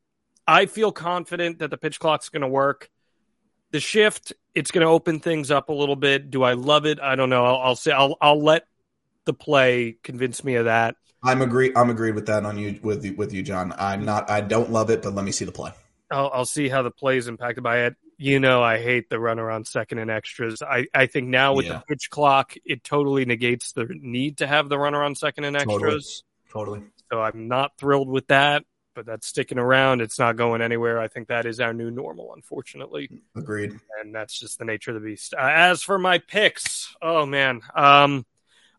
I feel confident that the pitch clock's going to work. The shift, it's going to open things up a little bit. Do I love it? I don't know. I'll, I'll say I'll I'll let the play convince me of that. I'm agree. I'm agreed with that on you with with you, Jon. I'm not. I don't love it, but let me see the play. I'll, I'll see how the play is impacted by it. You know, I hate the runner on second and extras. I, I think now with Yeah. the pitch clock, it totally negates the need to have the runner on second and extras. Totally. So I'm not thrilled with that, but that's sticking around. It's not going anywhere. I think that is our new normal, unfortunately, Agreed. and that's just the nature of the beast. Uh, as for my picks, oh man, um,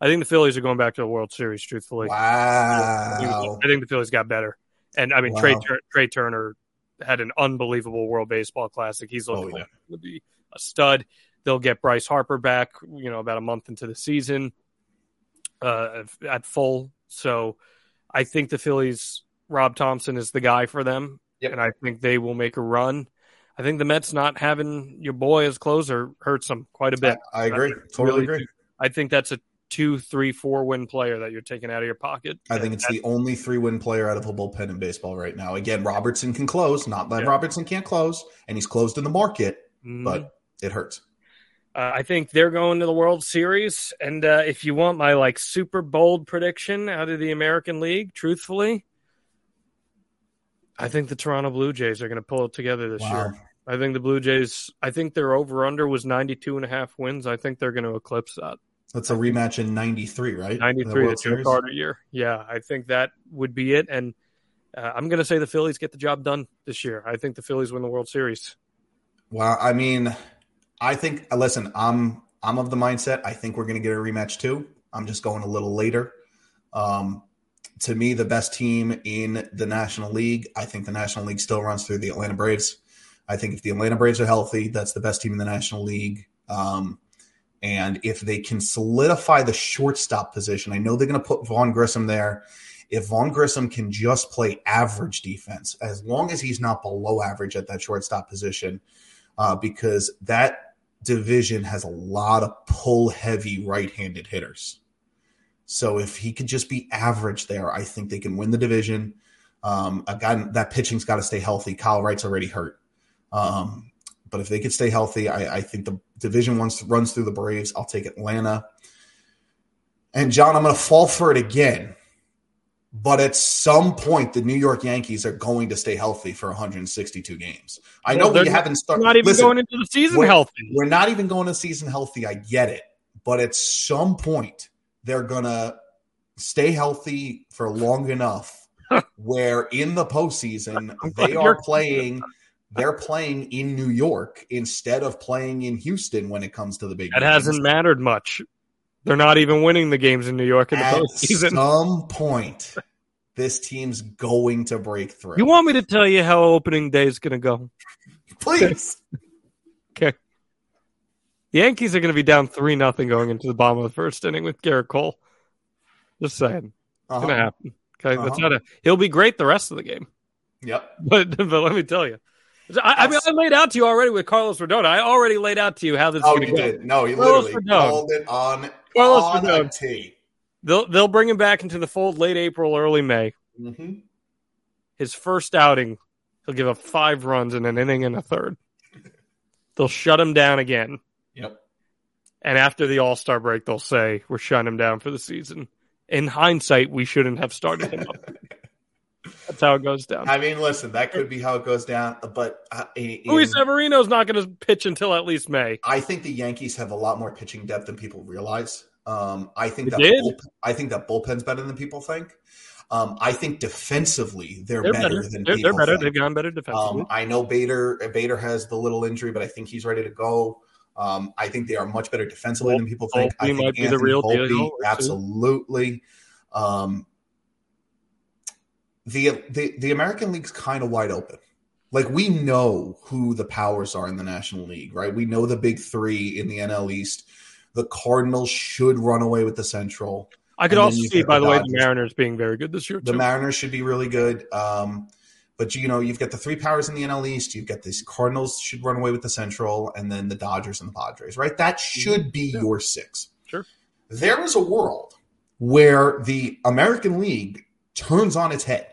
I think the Phillies are going back to the World Series. Truthfully, Wow. I think the Phillies got better, and I mean Trey Wow. Tur- Trey Turner had an unbelievable World Baseball Classic. He's looking Oh, yeah. like to be a stud. They'll get Bryce Harper back, you know, about a month into the season, uh, at full. So, I think the Phillies. Rob Thomson is the guy for them, Yep. and I think they will make a run. I think the Mets not having your boy as closer hurts them quite a bit. I, I agree. I totally really agree. Do. I think that's a two, three, four win player that you're taking out of your pocket. I think it's the only three win player out of a bullpen in baseball right now. Again, Robertson can close. Not that yeah. Robertson can't close, and he's closed in the market, mm-hmm. but it hurts. Uh, I think they're going to the World Series, and uh, if you want my like super bold prediction out of the American League, truthfully, I think the Toronto Blue Jays are going to pull it together this wow. year. I think the Blue Jays, I think their over under was 92 and a half wins. I think they're going to eclipse that. That's a rematch in '93, right? '93, the Joe Carter year. Yeah, I think that would be it. And uh, I'm going to say the Phillies get the job done this year. I think the Phillies win the World Series. Well, I mean, I think. Uh, listen, I'm I'm of the mindset. I think we're going to get a rematch too. I'm just going a little later. Um, to me, the best team in the National League. I think the National League still runs through the Atlanta Braves. I think if the Atlanta Braves are healthy, that's the best team in the National League. Um, and if they can solidify the shortstop position, I know they're going to put Vaughn Grissom there. If Vaughn Grissom can just play average defense, as long as he's not below average at that shortstop position, uh, because that division has a lot of pull heavy right handed hitters. So if he could just be average there, I think they can win the division. Um, a guy that pitching's got to stay healthy. Kyle Wright's already hurt. Um, but if they could stay healthy, I, I think the division runs runs through the Braves. I'll take Atlanta. And Jon, I'm going to fall for it again. But at some point, the New York Yankees are going to stay healthy for 162 games. I know well, we haven't started. Not even Listen, going into the season we're, healthy. We're not even going to season healthy. I get it, but at some point, they're going to stay healthy for long enough where in the postseason they are playing they're playing in New York instead of playing in Houston when it comes to the big. That games. hasn't mattered much. They're not even winning the games in New York in the At postseason. At some point, this team's going to break through. You want me to tell you how opening day is going to go? Please. okay. The Yankees are going to be down three nothing going into the bottom of the first inning with Gerrit Cole. Just saying, uh-huh. it's going to happen. Okay, uh-huh. that's not a. He'll be great the rest of the game. Yep. But but let me tell you, I, I, mean, I laid out to you already with Carlos Rodon. I already laid out to you how this. Oh, you go. did? No, you literally Rodon. called it on Carlos on Rodon. They'll they'll bring him back into the fold late April, early May. Mm-hmm. His first outing, he'll give up five runs in an inning and a third. they'll shut him down again. Yep. And after the All Star break, they'll say we're shutting him down for the season. In hindsight, we shouldn't have started him up. That's how it goes down. I mean, listen, that could be how it goes down, but uh, in, Luis Severino's not going to pitch until at least May. I think the Yankees have a lot more pitching depth than people realize. Um, I think that bullpen, I think that bullpen's better than people think. Um, I think defensively they're, they're better, better, than they're, they're better. Think. They've gone better defensively. Um, I know Bader Bader has the little injury, but I think he's ready to go. Um, I think they are much better defensively than people think. I think might Anthony be the real Volpe, deal. Absolutely. Um, the the the American League's kind of wide open. Like we know who the powers are in the National League, right? We know the big three in the NL East. The Cardinals should run away with the Central. I could also see, by the, the way, the Mariners being very good this year. Too. The Mariners should be really good. Um, but you know, you've got the three powers in the NL East. You've got these Cardinals should run away with the Central, and then the Dodgers and the Padres. Right? That should be yeah. your six. Sure. There is a world where the American League turns on its head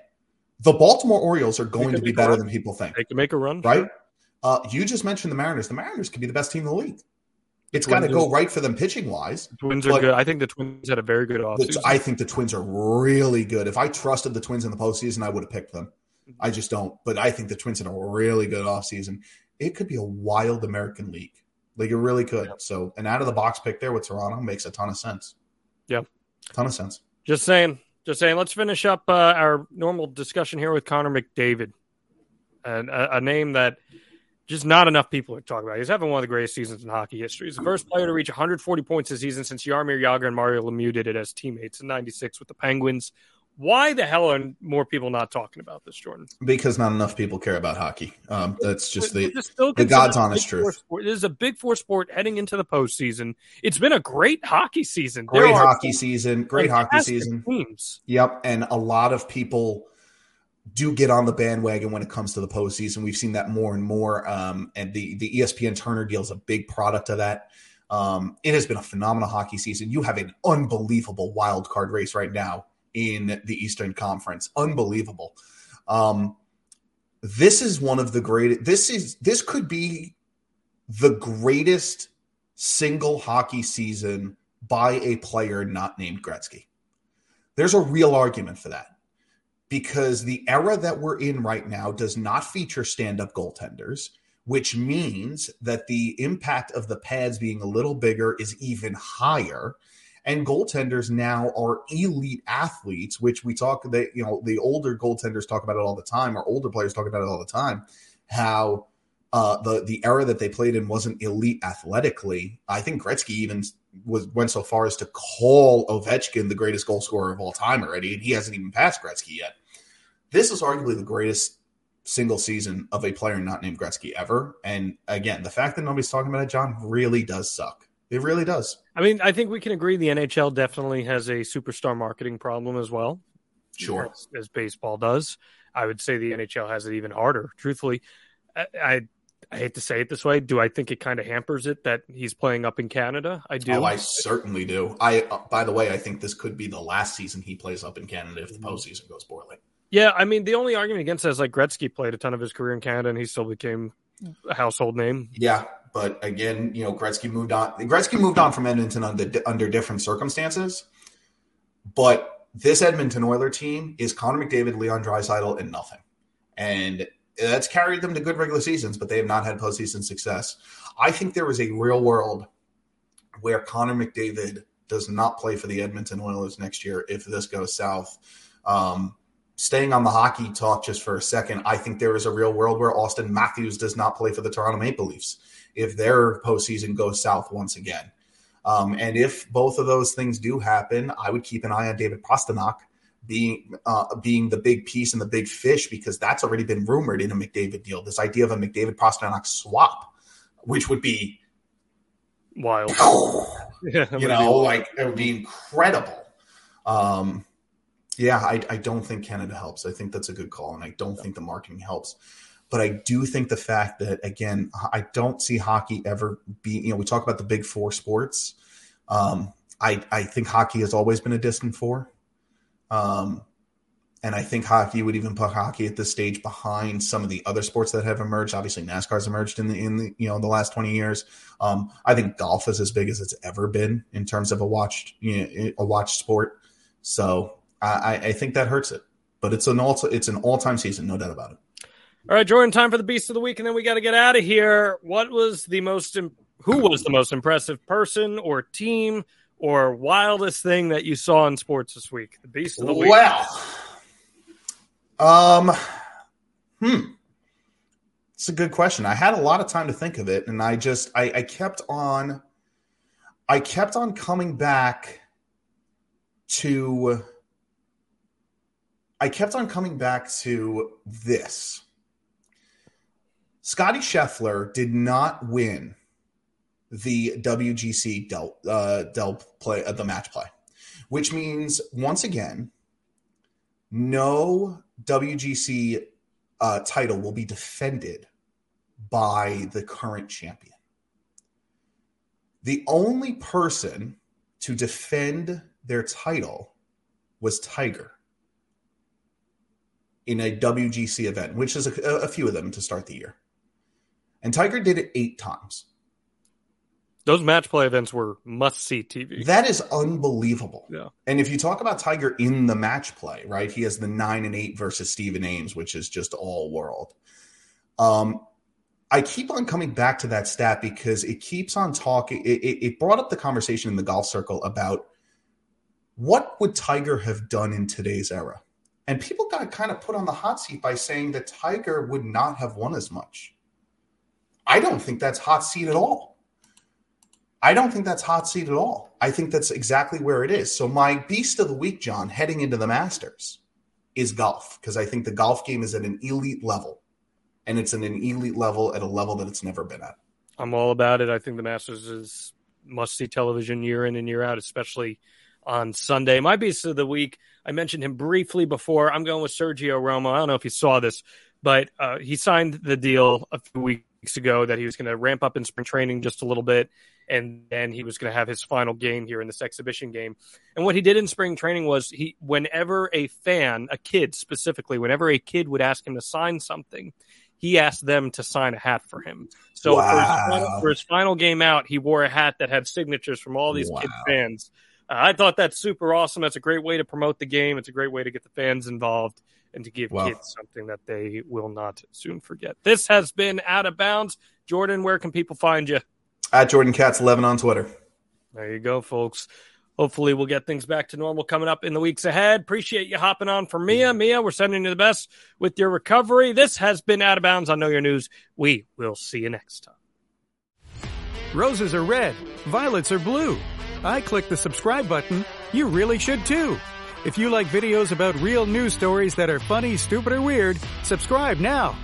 the Baltimore Orioles are going to be better than people think. They can make a run, right? Sure. Uh, you just mentioned the Mariners. The Mariners could be the best team in the league. It's got to go right for them pitching wise. The twins are good. I think the Twins had a very good offseason. I think the Twins are really good. If I trusted the Twins in the postseason, I would have picked them. I just don't. But I think the Twins had a really good offseason. It could be a wild American League. Like it really could. So an out of the box pick there with Toronto makes a ton of sense. Yeah. Ton of sense. Just saying. Just saying, let's finish up uh, our normal discussion here with Connor McDavid, and a, a, name that just not enough people are talking about. He's having one of the greatest seasons in hockey history. He's the first player to reach 140 points this season since Jaromir Jagr and Mario Lemieux did it as teammates in '96 with the Penguins. Why the hell are more people not talking about this, Jordan? Because not enough people care about hockey. Um, that's just the, the God's honest truth. Sport. This is a big four sport heading into the postseason. It's been a great hockey season. Great hockey season. Great hockey season. Teams. Yep. And a lot of people do get on the bandwagon when it comes to the postseason. We've seen that more and more. Um, and the, the ESPN Turner deal is a big product of that. Um, it has been a phenomenal hockey season. You have an unbelievable wild card race right now in the Eastern Conference. Unbelievable. Um, this is one of the greatest. This is this could be the greatest single hockey season by a player not named Gretzky. There's a real argument for that because the era that we're in right now does not feature stand up goaltenders, which means that the impact of the pads being a little bigger is even higher. And goaltenders now are elite athletes, which we talk that you know the older goaltenders talk about it all the time, or older players talk about it all the time. How uh, the the era that they played in wasn't elite athletically. I think Gretzky even was went so far as to call Ovechkin the greatest goal scorer of all time already, and he hasn't even passed Gretzky yet. This is arguably the greatest single season of a player not named Gretzky ever. And again, the fact that nobody's talking about it, Jon, really does suck. It really does. I mean, I think we can agree the NHL definitely has a superstar marketing problem as well. Sure. As, as baseball does. I would say the NHL has it even harder, truthfully. I, I, I hate to say it this way. Do I think it kind of hampers it that he's playing up in Canada? I do. Oh, I certainly do. I, uh, by the way, I think this could be the last season he plays up in Canada if the mm-hmm. postseason goes poorly. Yeah, I mean, the only argument against that is like Gretzky played a ton of his career in Canada and he still became a household name. Yeah, but again, you know, Gretzky moved on. Gretzky moved on from Edmonton under under different circumstances. But this Edmonton Oiler team is Connor McDavid, Leon Draisaitl, and nothing, and that's carried them to good regular seasons, but they have not had postseason success. I think there is a real world where Connor McDavid does not play for the Edmonton Oilers next year if this goes south. Um, staying on the hockey talk just for a second, I think there is a real world where Auston Matthews does not play for the Toronto Maple Leafs if their postseason goes south once again. Um, and if both of those things do happen, I would keep an eye on David Pastrnak being uh, being the big piece and the big fish because that's already been rumored in a McDavid deal. This idea of a McDavid Pastrnak swap, which would be wild, you know, like it would be incredible. Um, yeah, I, I don't think Canada helps. I think that's a good call, and I don't think the marketing helps. But I do think the fact that again, I don't see hockey ever be. You know, we talk about the big four sports. Um, I I think hockey has always been a distant four. Um, and I think hockey would even put hockey at this stage behind some of the other sports that have emerged. Obviously, NASCAR's emerged in the in the you know the last twenty years. Um, I think golf is as big as it's ever been in terms of a watched you know, a watched sport. So I, I think that hurts it. But it's an all it's an all time season, no doubt about it. All right, Jordan, time for the beast of the week, and then we got to get out of here. What was the most who was the most impressive person or team or wildest thing that you saw in sports this week? The beast of the week. Well, um, hmm. It's a good question. I had a lot of time to think of it, and I just I, I kept on I kept on coming back to I kept on coming back to this. Scottie Scheffler did not win the WGC Dell, uh, Del play uh, the match play, which means once again, no WGC uh, title will be defended by the current champion. The only person to defend their title was Tiger in a WGC event, which is a, a few of them to start the year. And Tiger did it eight times. Those match play events were must see TV. That is unbelievable. Yeah. And if you talk about Tiger in the match play, right? He has the nine and eight versus Stephen Ames, which is just all world. Um, I keep on coming back to that stat because it keeps on talking. It, it, it brought up the conversation in the golf circle about what would Tiger have done in today's era? And people got kind of put on the hot seat by saying that Tiger would not have won as much. I don't think that's hot seat at all. I don't think that's hot seat at all. I think that's exactly where it is. So my beast of the week, Jon, heading into the Masters is golf because I think the golf game is at an elite level and it's at an elite level at a level that it's never been at. I'm all about it. I think the Masters is must see television year in and year out, especially on Sunday. My beast of the week, I mentioned him briefly before. I'm going with Sergio Romo. I don't know if you saw this, but uh, he signed the deal a few weeks ago that he was going to ramp up in spring training just a little bit, and then he was going to have his final game here in this exhibition game. And what he did in spring training was he, whenever a fan, a kid specifically, whenever a kid would ask him to sign something, he asked them to sign a hat for him. So wow. for, his final, for, his final, game out, he wore a hat that had signatures from all these wow. kid fans. Uh, I thought that's super awesome. That's a great way to promote the game. It's a great way to get the fans involved and to give wow. kids something that they will not soon forget. This has been Out of Bounds. Jordan, where can people find you? At Jordan Katz 11 on Twitter. There you go, folks. Hopefully, we'll get things back to normal coming up in the weeks ahead. Appreciate you hopping on for Mia. Mm-hmm. Mia, we're sending you the best with your recovery. This has been Out of Bounds on Know Your News. We will see you next time. Roses are red, violets are blue. I click the subscribe button. You really should too. If you like videos about real news stories that are funny, stupid, or weird, subscribe now